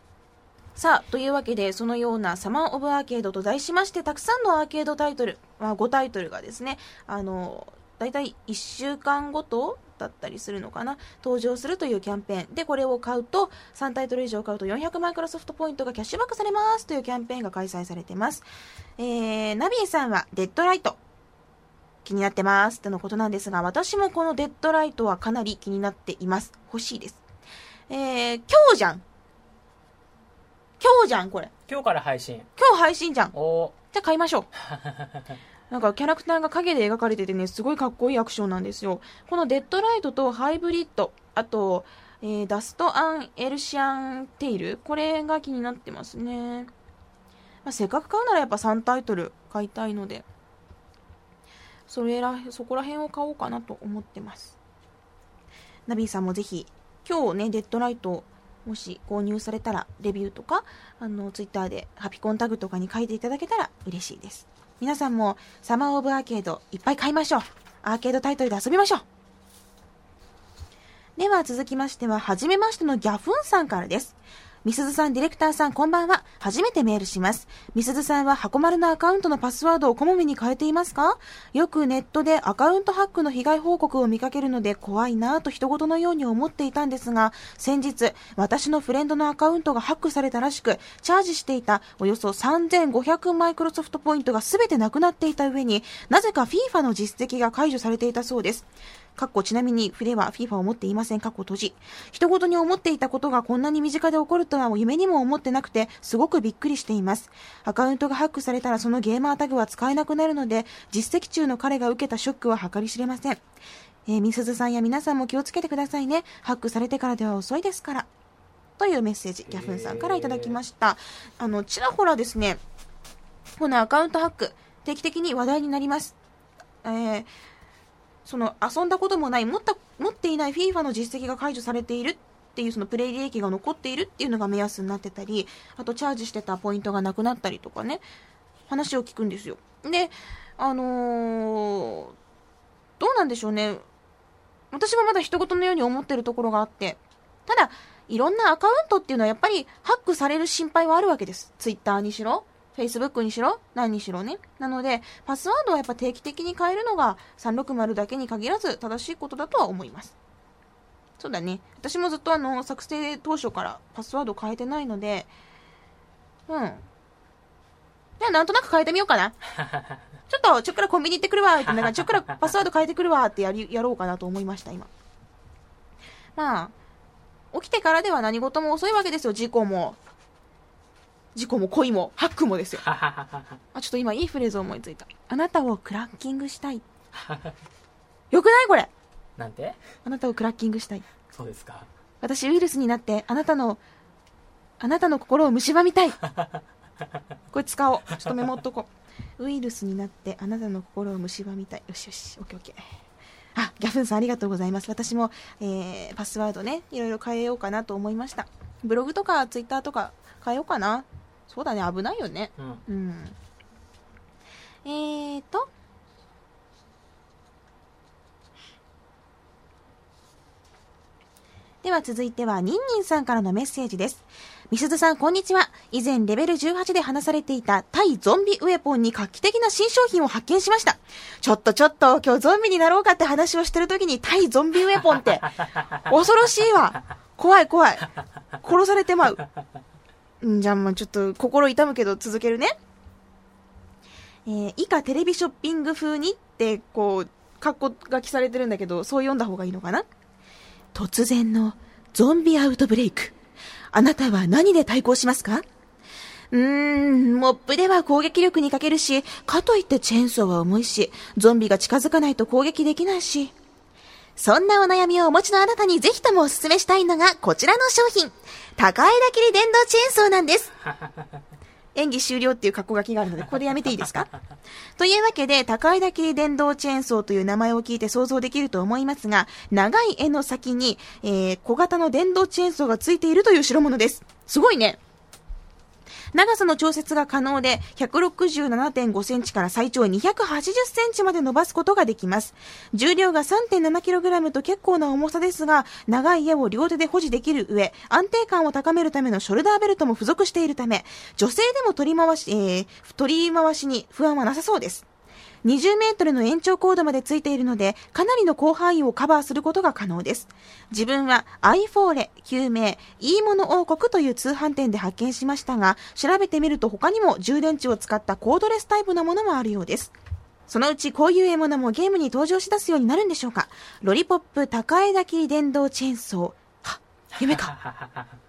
さあ、というわけで、そのようなサマーオブアーケードと題しまして、たくさんのアーケードタイトル、まあ、5タイトルがですね、あの、だいたい1週間ごとだったりするのかな、登場するというキャンペーン。で、これを買うと、3タイトル以上買うと400マイクロソフトポイントがキャッシュバックされますというキャンペーンが開催されてます。えー、ナビーさんは、デッドライト。気になってますってのことなんですが、私もこのデッドライトはかなり気になっています。欲しいです。えー、今日じゃん今日じゃんこれ。今日から配信今日配信じゃん。おじゃあ買いましょう。なんかキャラクターが影で描かれててね、すごいかっこいいアクションなんですよ。このデッドライトとハイブリッド、あと、えーダスト・アン・エルシアン・テイル、これが気になってますね。まあ、せっかく買うならやっぱ3タイトル買いたいので、それら、そこら辺を買おうかなと思ってます。ナビーさんもぜひ、今日ね、デッドライト、もし購入されたら、レビューとか、あの、ツイッターでハピコンタグとかに書いていただけたら嬉しいです。皆さんも、サマーオブアーケードいっぱい買いましょう。アーケードタイトルで遊びましょう。では続きましては、はじめましてのギャフンさんからです。みすずさん、ディレクターさん、こんばんは。初めてメールします。みすずさんは、箱丸のアカウントのパスワードをこまめに変えていますか？よくネットでアカウントハックの被害報告を見かけるので怖いなぁと人事のように思っていたんですが、先日、私のフレンドのアカウントがハックされたらしく、チャージしていたおよそ3500マイクロソフトポイントが全てなくなっていた上に、なぜか FIFA の実績が解除されていたそうです。かっこちなみに筆は FIFA を持っていません。かっこ閉じ。人事に思っていたことがこんなに身近で起こるとは夢にも思ってなくて、すごくびっくりしています。アカウントがハックされたらそのゲーマータグは使えなくなるので、実績中の彼が受けたショックは計り知れません。えー、みすずさんや皆さんも気をつけてくださいね。ハックされてからでは遅いですから。というメッセージ、ギャフンさんからいただきました。あの、ちらほらですね、このアカウントハック、定期的に話題になります。えーその遊んだこともない持った持っていない FIFA の実績が解除されているっていうそのプレイ利益が残っているっていうのが目安になってたりあとチャージしてたポイントがなくなったりとかね話を聞くんですよ。であのーどうなんでしょうね。私もまだ人事のように思ってるところがあってただいろんなアカウントっていうのはやっぱりハックされる心配はあるわけです。Twitter にしろ。Facebook にしろ何にしろね。なので、パスワードはやっぱ定期的に変えるのが360だけに限らず正しいことだとは思います。そうだね。私もずっとあの、作成当初からパスワード変えてないので、うん。じゃあなんとなく変えてみようかな。ちょっと、ちょっからコンビニ行ってくるわ、って、なんかちょっからパスワード変えてくるわ、ってやり、やろうかなと思いました、今。まあ、起きてからでは何事も遅いわけですよ、事故も。事故も恋も、ハックもですよ。あ、ちょっと今いいフレーズを思いついた。あなたをクラッキングしたい。よくないこれ。なんて？あなたをクラッキングしたい。そうですか。私ウイルスになって、あなたの、あなたの心を蝕みたい。これ使おう。ちょっとメモっとこう。ウイルスになって、あなたの心を蝕みたい。よしよし。オッケーオッケー。あ、ギャフンさんありがとうございます。私も、えー、パスワードね、いろいろ変えようかなと思いました。ブログとかツイッターとか変えようかな。そうだね、危ないよね。うん。うん。えーと。では続いては、ニンニンさんからのメッセージです。みすずさん、こんにちは。以前、レベル18で話されていた対ゾンビウェポンに画期的な新商品を発見しました。ちょっとちょっと、今日ゾンビになろうかって話をしてる時に対ゾンビウェポンって、恐ろしいわ。怖い怖い。殺されてまう。んじゃあもうちょっと心痛むけど続けるね。えー以下テレビショッピング風にって、こう、格好書きされてるんだけど、そう読んだ方がいいのかな？突然のゾンビアウトブレイク。あなたは何で対抗しますか？うーん、モップでは攻撃力に欠けるし、かといってチェーンソーは重いし、ゾンビが近づかないと攻撃できないし。そんなお悩みをお持ちのあなたにぜひともお勧めしたいのがこちらの商品。高枝切り電動チェーンソーなんです。演技終了っていう格好書きがあるので、ここでやめていいですか？というわけで、高枝切り電動チェーンソーという名前を聞いて想像できると思いますが、長い柄の先に、えー小型の電動チェーンソーがついているという代物です。すごいね。長さの調節が可能で、167.5センチから最長280センチまで伸ばすことができます。重量が 3.7kg と結構な重さですが、長い矢を両手で保持できる上、安定感を高めるためのショルダーベルトも付属しているため、女性でも取り回し、えー取り回しに不安はなさそうです。20メートルの延長コードまでついているので、かなりの広範囲をカバーすることが可能です。自分は iFore、救命、いいもの王国という通販店で発見しましたが、調べてみると他にも充電池を使ったコードレスタイプのものもあるようです。そのうちこういう獲物もゲームに登場し出すようになるんでしょうか？ロリポップ高枝切り電動チェーンソー。は、夢か。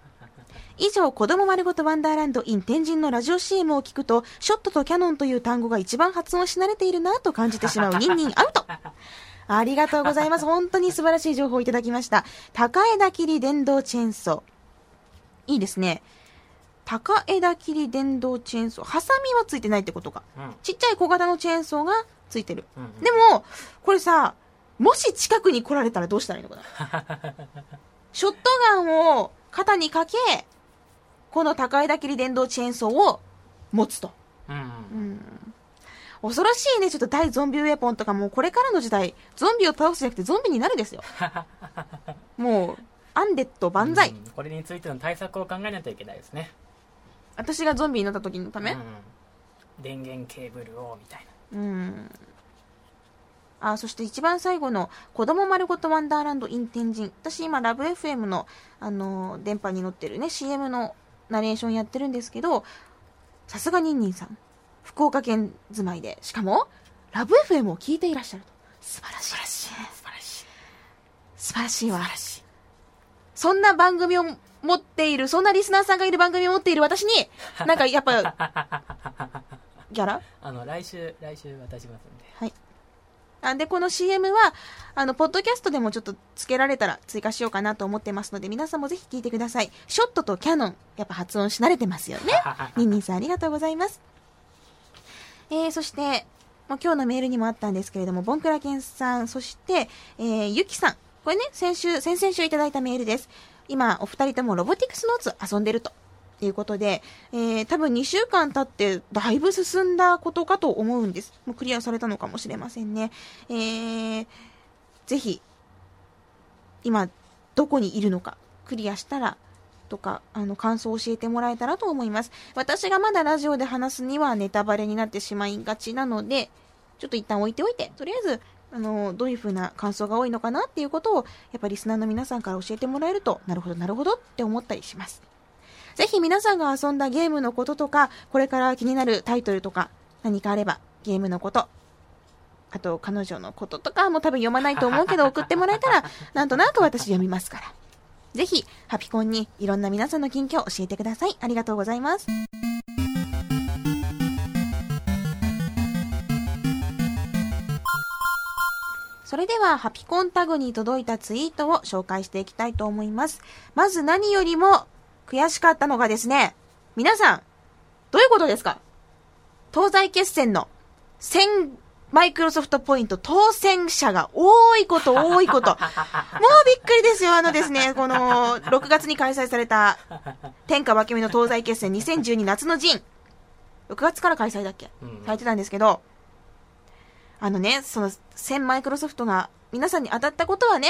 以上、子供丸ごとワンダーランド in 天神のラジオ CM を聞くと、ショットとキャノンという単語が一番発音し慣れているなと感じてしまうニンニンアウトありがとうございます。本当に素晴らしい情報をいただきました。高枝切り電動チェーンソー。いいですね。高枝切り電動チェーンソー。ハサミはついてないってことか。うん。ちっちゃい小型のチェーンソーがついてる。うんうんでも、これさ、もし近くに来られたらどうしたらいいのかな？ショットガンを肩にかけ、この高枝切り電動チェーンソーを持つと。うん。うん。恐ろしいね、ちょっと大ゾンビウェポンとかもうこれからの時代、ゾンビを倒すじゃなくてゾンビになるですよ。もう、アンデッド万歳。うんこれについての対策を考えないといけないですね。私がゾンビになった時のため？うん電源ケーブルをみたいうん。あ、そして一番最後の、子供丸ごとワンダーランド in 天神。私今、ラブ FM の、あのー電波に乗ってるね、CM のナレーションやってるんですけど、さすがニンニンさん。福岡県住まいで、しかも、ラブ FM を聞いていらっしゃると。素晴らしい。素晴らしい。素晴らしいわ素晴。らしい。そんな番組を持っている、そんなリスナーさんがいる番組を持っている私に、なんかやっぱ、ギャラ？あの、来週、来週渡しますんで。はい。あで、この CM は、あの、ポッドキャストでもちょっと付けられたら追加しようかなと思ってますので、皆さんもぜひ聞いてください。ショットとキャノン、やっぱ発音し慣れてますよね。ニンニンさんありがとうございます。えー、そして、もう今日のメールにもあったんですけれども、ボンクラケンさん、そして、えー、ゆきさん。これね、先週、先々週いただいたメールです。今、お二人ともロボティクスノーツ遊んでると。ていうことで、えー、多分2週間経ってだいぶ進んだことかと思うんです。もうクリアされたのかもしれませんね。えー、ぜひ、今、どこにいるのか、クリアしたら、とか、あの、感想を教えてもらえたらと思います。私がまだラジオで話すにはネタバレになってしまいがちなので、ちょっと一旦置いておいて、とりあえず、あの、どういう風な感想が多いのかなっていうことを、やっぱりリスナーの皆さんから教えてもらえると、なるほど、なるほどって思ったりします。ぜひ皆さんが遊んだゲームのこととか、これから気になるタイトルとか、何かあれば、ゲームのこと、あと彼女のこととかも多分読まないと思うけど送ってもらえたら、なんとなく私読みますから。ぜひ、ハピコンにいろんな皆さんの近況を教えてください。ありがとうございます。それでは、ハピコンタグに届いたツイートを紹介していきたいと思います。まず何よりも悔しかったのがですね、皆さん、どういうことですか？東西決戦の1000マイクロソフトポイント当選者が多いこと多いこと。もうびっくりですよ。あのですね、この6月に開催された天下分け目の東西決戦2012夏の陣。6月から開催だっけ？うんされてたんですけど、あのね、その1000マイクロソフトが皆さんに当たったことはね、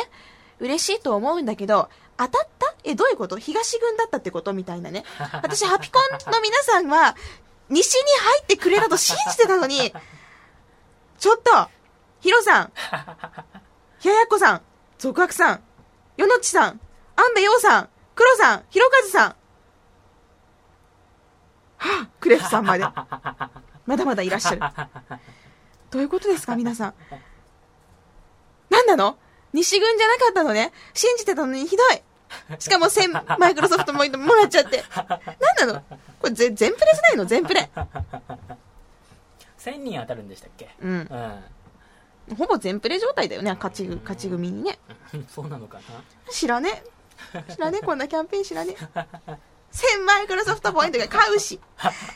嬉しいと思うんだけど、当たった？え、どういうこと？東軍だったってことみたいなね。私、ハピコンの皆さんは、西に入ってくれたと信じてたのに、ちょっと、ヒロさん、ひややっこさん、続悪さん、よのっちさん、安部陽さん、黒さん、ひろかずさん、はあ、クレフさんまで。まだまだいらっしゃる。どういうことですか、皆さん。なんなの？西軍じゃなかったのね信じてたのにひどい。しかも1000マイクロソフトポイントもらっちゃって。なんなの？これぜ全プレじゃないの？全プレ。1000人当たるんでしたっけ？うん。うほぼ全プレ状態だよね、勝ち、勝ち組にね。ん。そうなのかな？知らね？え。知らね？え、こんなキャンペーン知らね？え。1000マイクロソフトポイントが買うし。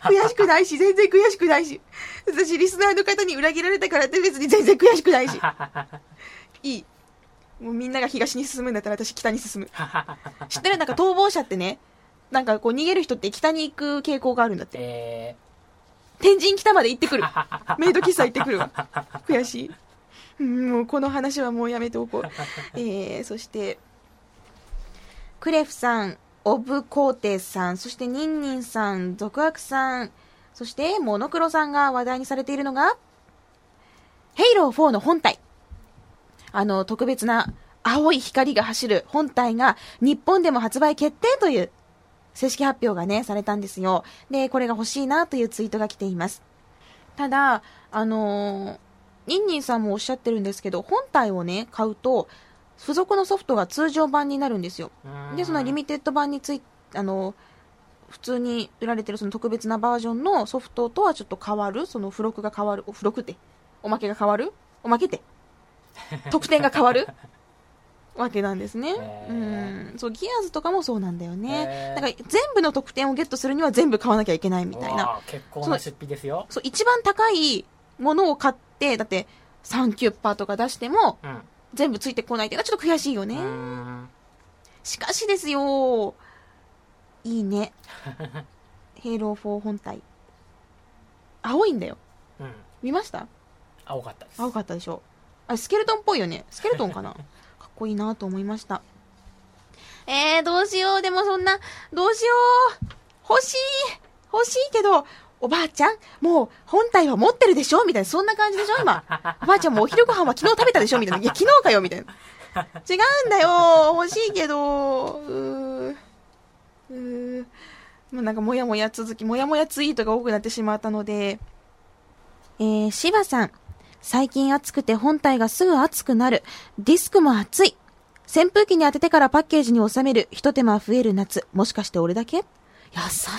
悔しくないし、全然悔しくないし。私、リスナーの方に裏切られたからって別に全然悔しくないし。いい。もうみんなが東に進むんだったら私北に進む。知ってる？なんか逃亡者ってね、なんかこう逃げる人って北に行く傾向があるんだって。え天神北まで行ってくる。メイド喫茶行ってくるわ。悔しい。うんもうこの話はもうやめておこう。えー、そして、クレフさん、オブコーテさん、そしてニンニンさん、続悪さん、そしてモノクロさんが話題にされているのが、ヘイロー4の本体。あの、特別な青い光が走る本体が日本でも発売決定という正式発表がね、されたんですよ。で、これが欲しいなというツイートが来ています。ただ、あのーニンニンさんもおっしゃってるんですけど、本体をね、買うと、付属のソフトが通常版になるんですよ。ーで、そのリミテッド版についあの、普通に売られてるその特別なバージョンのソフトとはちょっと変わる、その付録が変わる、お付録って、おまけが変わるおまけって、特典が変わる？わけなんですね。へうーん。そう、ギアーズとかもそうなんだよねへ。ーだから全部の特典をゲットするには全部買わなきゃいけないみたいうな。結構な出費ですよ。そう、一番高いものを買って、だって、サンキュッパーとか出しても、うん。全部ついてこないっていうのはちょっと悔しいよね。しかしですよ、いいね。ヘイロー4本体。青いんだよ。うん。見ました？青かったです青かったでしょあスケルトンっぽいよね。スケルトンかな。かっこいいなと思いました。えー、どうしよう。でもそんなどうしよう。欲しい。欲しいけどおばあちゃんもう本体は持ってるでしょ？みたいなそんな感じでしょ？今。おばあちゃんもお昼ご飯は昨日食べたでしょ？みたいな。いや昨日かよ？みたいな。違うんだよ。欲しいけど。うー。うー。もうなんかもやもや続きもやもやツイートが多くなってしまったので。えー、芝さん最近暑くて本体がすぐ熱くなる。ディスクも熱い。扇風機に当ててからパッケージに収める。一手間増える夏。もしかして俺だけ？優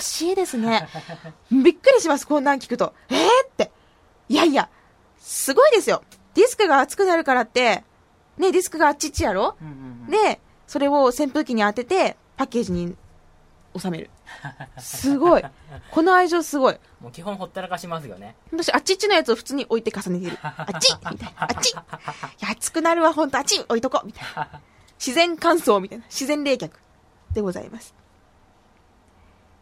しいですね。びっくりします、こんなん聞くと。えーって。いやいや、すごいですよ。ディスクが熱くなるからって、ね、ディスクがあっちっちやろ？うんうんうんで、それを扇風機に当てて、パッケージに収める。すごい。この愛情すごい。もう基本ほったらかしますよね私、あっちっちのやつを普通に置いて重ねてる。あっちみたいな。あっちいや、熱くなるわ、ほんと、あっち置いとこうみたいな。自然乾燥みたいな。自然冷却でございます。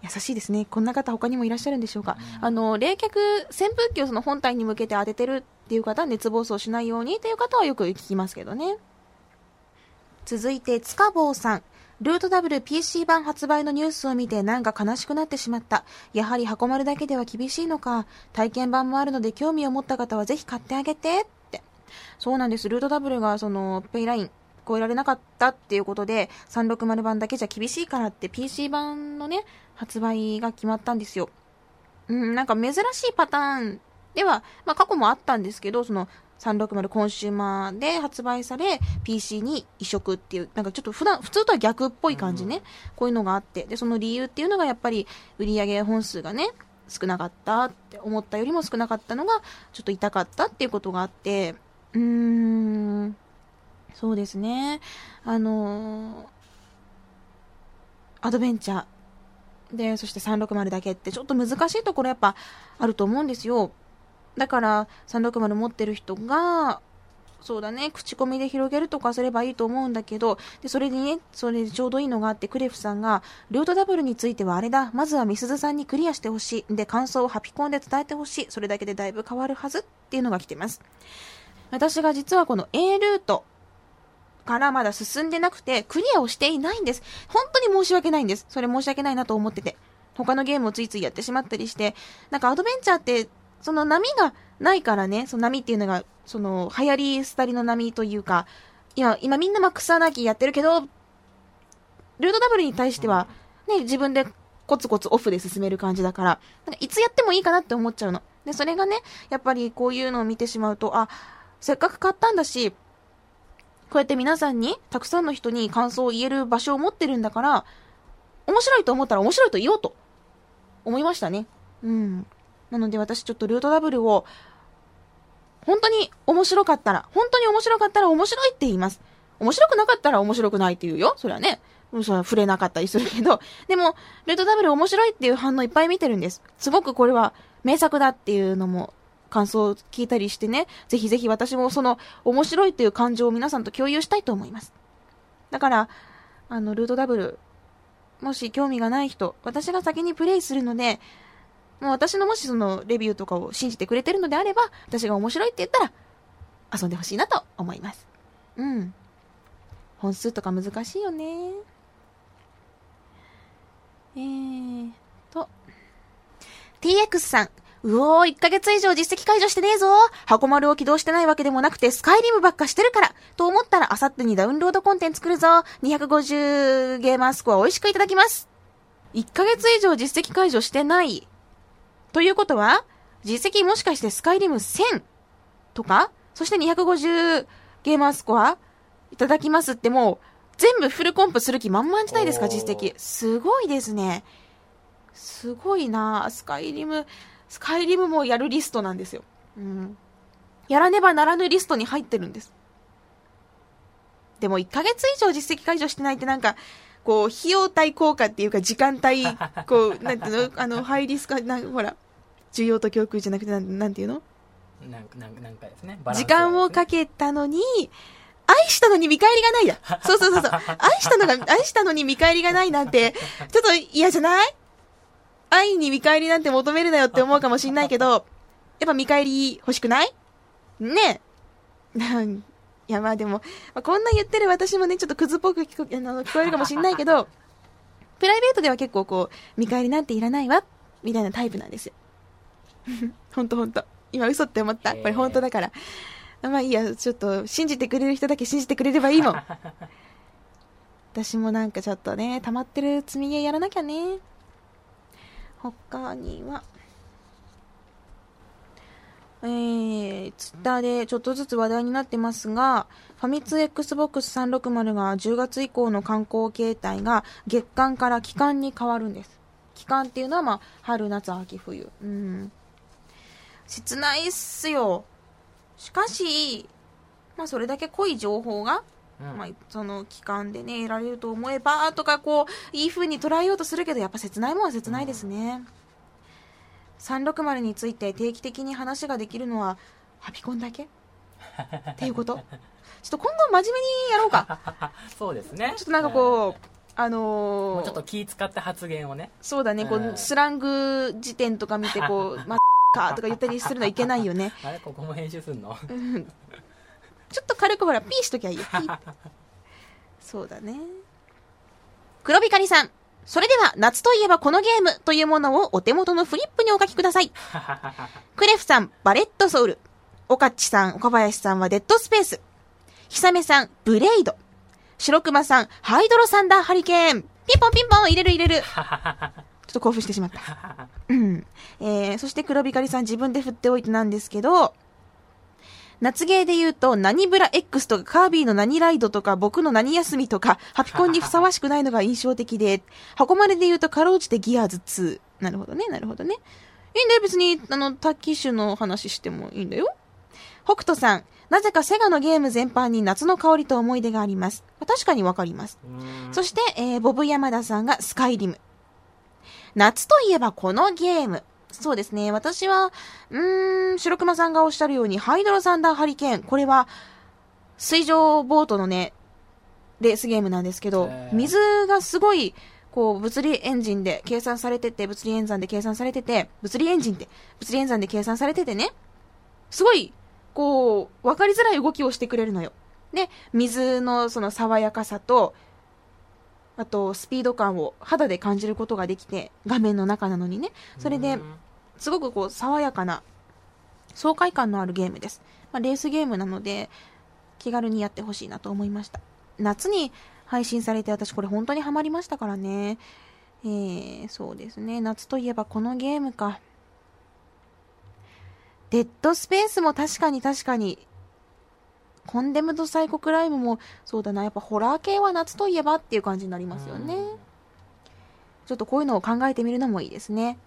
優しいですね。こんな方他にもいらっしゃるんでしょうか。あの、冷却、扇風機をその本体に向けて当ててるっていう方、熱暴走しないようにっていう方はよく聞きますけどね。続いて、塚坊さん。ルート WPC 版発売のニュースを見てなんか悲しくなってしまった。やはり箱丸だけでは厳しいのか。体験版もあるので興味を持った方はぜひ買ってあげてって。そうなんです。ルート W がそのペイライン超えられなかったっていうことで360版だけじゃ厳しいからって PC 版のね、発売が決まったんですよ。うん、なんか珍しいパターンでは、まあ過去もあったんですけど、その360コンシューマーで発売され PC に移植っていうなんかちょっと普段普通とは逆っぽい感じね、こういうのがあって。でその理由っていうのがやっぱり売上本数がね少なかったって思ったよりも少なかったのがちょっと痛かったっていうことがあって。うーん。そうですね。あのーアドベンチャー。でそして360だけってちょっと難しいところやっぱあると思うんですよだから360持ってる人がそうだね口コミで広げるとかすればいいと思うんだけどでそれにねそれでちょうどいいのがあってクレフさんがルートダブルについてはあれだ。まずはみすずさんにクリアしてほしい。で感想をハピコンで伝えてほしい。それだけでだいぶ変わるはずっていうのが来てます。私が実はこの A ルートからまだ進んでなくてクリアをしていないんです。本当に申し訳ないんです。それ申し訳ないなと思ってて。他のゲームをついついやってしまったりして。なんかアドベンチャーってその波がないからね、その波っていうのが、その流行り廃りの波というか、今、今みんなマックスアナキーやってるけど、ルートダブルに対しては、ね、自分でコツコツオフで進める感じだから、なんかいつやってもいいかなって思っちゃうの。で、それがね、やっぱりこういうのを見てしまうと、あ、せっかく買ったんだし、こうやって皆さんに、たくさんの人に感想を言える場所を持ってるんだから、面白いと思ったら面白いと言おうと、思いましたね。うん。なので私ちょっとルートダブルを、本当に面白かったら、本当に面白かったら面白いって言います。面白くなかったら面白くないって言うよ。それはね。うんそれは触れなかったりするけど。でも、ルートダブル面白いっていう反応いっぱい見てるんです。すごくこれは名作だっていうのも感想を聞いたりしてね。ぜひぜひ私もその面白いっていう感情を皆さんと共有したいと思います。だから、あの、ルートダブル、もし興味がない人、私が先にプレイするので、もう私のもしそのレビューとかを信じてくれてるのであれば、私が面白いって言ったら、遊んでほしいなと思います。うん。本数とか難しいよね。えーと。TX さん。うおー、1ヶ月以上実績解除してねえぞ箱丸を起動してないわけでもなくて、スカイリムばっかしてるからと思ったら、あさってにダウンロードコンテンツ来るぞ !250 ゲーマースコア美味しくいただきます1ヶ月以上実績解除してないということは、実績もしかしてスカイリム1000とかそして250ゲーマースコアいただきますってもう、全部フルコンプする気満々じゃないですか、実績。すごいですね。すごいなスカイリム、スカイリムもやるリストなんですよ。うん。やらねばならぬリストに入ってるんです。でも1ヶ月以上実績解除してないってなんか、こう、費用対効果っていうか時間帯、こう、なんていうのあの、ハイリスク、なんほら、需要と供給じゃなくてなん、なんていうの？なんかなんかなんかですね時間をかけたのに、愛したのに見返りがないだ。そうそうそうそう。愛したのが、愛したのに見返りがないなんて、ちょっと嫌じゃない？愛に見返りなんて求めるなよって思うかもしんないけど、やっぱ見返り欲しくない？ねえ。いや、まあでも、まあこんな言ってる私もね、ちょっとクズっぽく聞こあの聞こえるかもしんないけど、プライベートでは結構こう、見返りなんていらないわ、みたいなタイプなんですよ。ほんとほんと。今嘘って思った？これ本当だから。まあいいや、ちょっと信じてくれる人だけ信じてくれればいいもん。私もなんかちょっとね、溜まってる積み毛やらなきゃね。他には、えー、ツイッターでちょっとずつ話題になってますが、ファミ通 Xbox360 が10月以降の観光形態が月間から期間に変わるんです。期間っていうのはまあ、春、夏、秋、冬。うん。切ないっすよ。しかし、まあそれだけ濃い情報がうんまあ、その期間でね、得られると思えば、とか、こう、いい風に捉えようとするけど、やっぱ切ないもんは切ないですね。360について定期的に話ができるのは、ハピコンだけ？っていうこと？ちょっと今後真面目にやろうか。そうですね。ちょっとなんかこう、うあのーうちょっと気使った発言をね。そうだね、こうんう、スラング辞典とか見て、こう、ま かとか言ったりするのはいけないよね。あれここも編集すんの？うんちょっと軽くほら、ピーしときゃいいよ。そうだね。黒光さん。それでは、夏といえばこのゲームというものをお手元のフリップにお書きください。クレフさん、バレットソウル。おかっちさん、岡林さんはデッドスペース。ひさめさん、ブレイド。白熊さん、ハイドロサンダーハリケーン。ピンポンピンポン入れる入れる。ちょっと興奮してしまった。うん。えー、そして黒光さん自分で振っておいてなんですけど、夏ゲーで言うと、何ブラ X とかカービィの何ライドとか僕の何休みとか、ハピコンにふさわしくないのが印象的で、箱までで言うとかろうじてギアーズ2。なるほどね、なるほどね。いいんだよ、別に、あの、タキッシュの話してもいいんだよ。北斗さん、なぜかセガのゲーム全般に夏の香りと思い出があります。確かにわかります。うんそして、えーボブ山田さんがスカイリム。夏といえばこのゲーム。そうですね。私は、うーん、白熊さんがおっしゃるように、ハイドロサンダーハリケーン。これは、水上ボートのね、レースゲームなんですけど水がすごい、こう、物理エンジンで計算されてて、物理演算で計算されてて、物理エンジンって、物理演算で計算されててね、すごい、こう、わかりづらい動きをしてくれるのよ。で、水のその爽やかさと、あと、スピード感を肌で感じることができて、画面の中なのにね。それでう、んすごくこう、爽やかな、爽快感のあるゲームです。まあ、レースゲームなので、気軽にやってほしいなと思いました。夏に配信されて、私これ本当にハマりましたからね。えー、そうですね。夏といえばこのゲームか。デッドスペースも確かに確かに、コンデムドサイコクライムもそうだな、やっぱホラー系は夏といえばっていう感じになりますよね。ちょっとこういうのを考えてみるのもいいですね。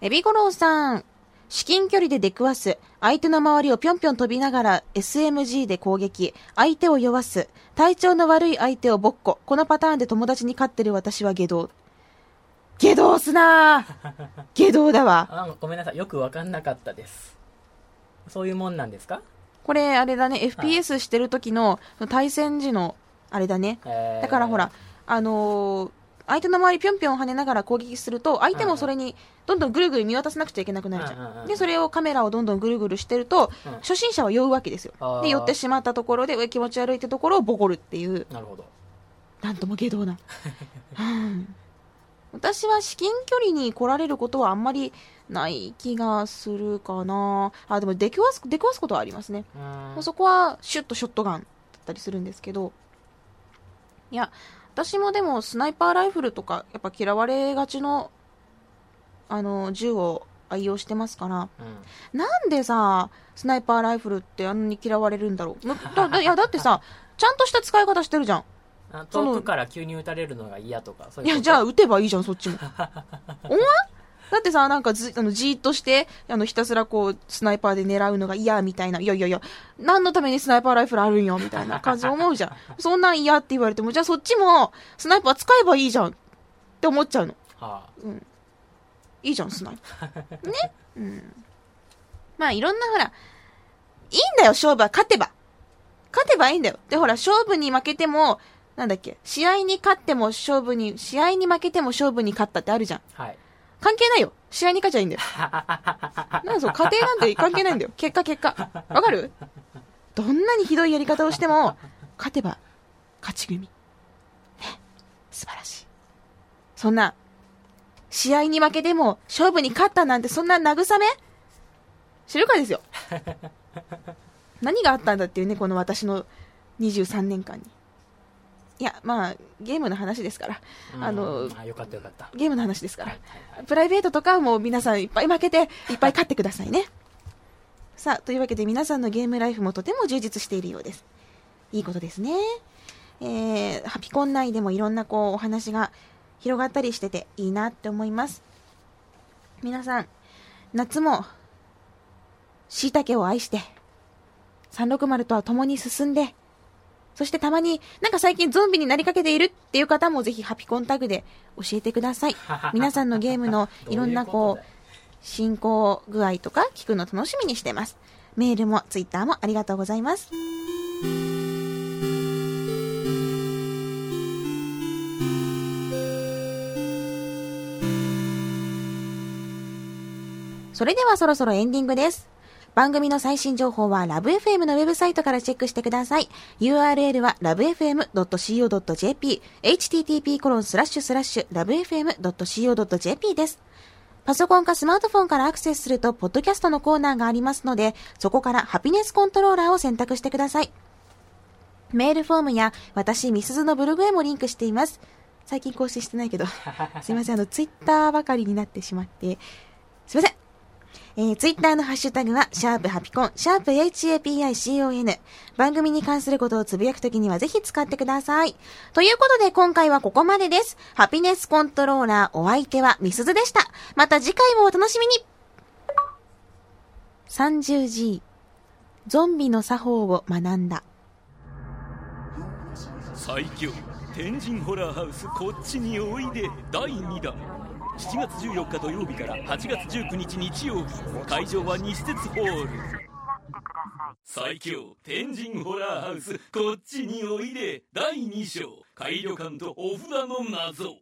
エビゴロウさん。至近距離で出くわす。相手の周りをぴょんぴょん飛びながら SMG で攻撃。相手を酔わす。体調の悪い相手をボッコ。このパターンで友達に勝ってる私は下道。下道すなー 下道だわ。あごめんなさい。よくわかんなかったです。そういうもんなんですか？これ、あれだね、FPS してる時の対戦時の、あれだね。えーだからほら、あのー相手の周りぴょんぴょん跳ねながら攻撃すると、相手もそれにどんどんぐるぐる見渡さなくちゃいけなくなるじゃん。で、それをカメラをどんどんぐるぐるしてると、うん初心者は酔うわけですよ。で、酔ってしまったところで、上気持ち悪いってところをボコるっていう、なるほど。なんとも下道な。うん私は至近距離に来られることはあんまりない気がするかな。あ、でも出くわす、出くわすことはありますね。うんそこはシュッとショットガンだったりするんですけど、いや、私もでもスナイパーライフルとか、やっぱ嫌われがちの、あの、銃を愛用してますから、うんなんでさ、スナイパーライフルってあんなに嫌われるんだろう。むだだいや、だってさ、ちゃんとした使い方してるじゃん。遠くから急に撃たれるのが嫌とか、そういういや、じゃあ撃てばいいじゃん、そっちも。お前だってさ、なんかず、あの、じーっとして、あの、ひたすらこう、スナイパーで狙うのが嫌みたいな。いやいやいや、何のためにスナイパーライフルあるんよ、みたいな感じで思うじゃん。そんなん嫌って言われても、じゃあそっちも、スナイパー使えばいいじゃん。って思っちゃうの。はあいいじゃん、スナイパー。ね？うん。まあ、いろんなほら、いいんだよ、勝負は。勝てば。勝てばいいんだよ。で、ほら、勝負に負けても、なんだっけ、試合に勝っても勝負に、試合に負けても勝負に勝ったってあるじゃん。はい。関係ないよ。試合に勝ちゃいいんだよ。なんそう、家庭なんて関係ないんだよ。結果結果。わかる？どんなにひどいやり方をしても、勝てば勝ち組。ね。素晴らしい。そんな、試合に負けても勝負に勝ったなんてそんな慰め？知るかですよ。何があったんだっていうね、この私の23年間に。いや、まあ、ゲームの話ですから。あのよかったよかったゲームの話ですからプライベートとかはもう皆さんいっぱい負けて、いっぱい勝ってくださいね。さあ、というわけで皆さんのゲームライフもとても充実しているようです。いいことですね。えー、ハピコン内でもいろんなこうお話が広がったりしてていいなって思います。皆さん、夏も、椎茸を愛して、360とは共に進んで、そしてたまになんか最近ゾンビになりかけているっていう方もぜひハピコンタグで教えてください。皆さんのゲームのいろんなこう、進行具合とか聞くの楽しみにしてます。メールもツイッターもありがとうございます。それではそろそろエンディングです。番組の最新情報はラブ f m のウェブサイトからチェックしてください。URL は lovefm.co.jp、http コロンスラッシュスラッシュ lovefm.co.jp です。パソコンかスマートフォンからアクセスすると、ポッドキャストのコーナーがありますので、そこからハピネスコントローラーを選択してください。メールフォームや私、ミスズのブログへもリンクしています。最近更新してないけど、すいません、あの、ツイッターばかりになってしまって、すいません。えー、ツイッターのハッシュタグは、シャープハピコン、シャープ HAPICON。番組に関することをつぶやくときにはぜひ使ってください。ということで今回はここまでです。ハピネスコントローラーお相手はミスズでした。また次回もお楽しみに !30G ゾンビの作法を学んだ。最強天神ホラーハウスこっちにおいで第2弾7月14日土曜日から8月19日日曜日会場は西鉄ホール。最強天神ホラーハウスこっちにおいで第2章改旅館とお札の謎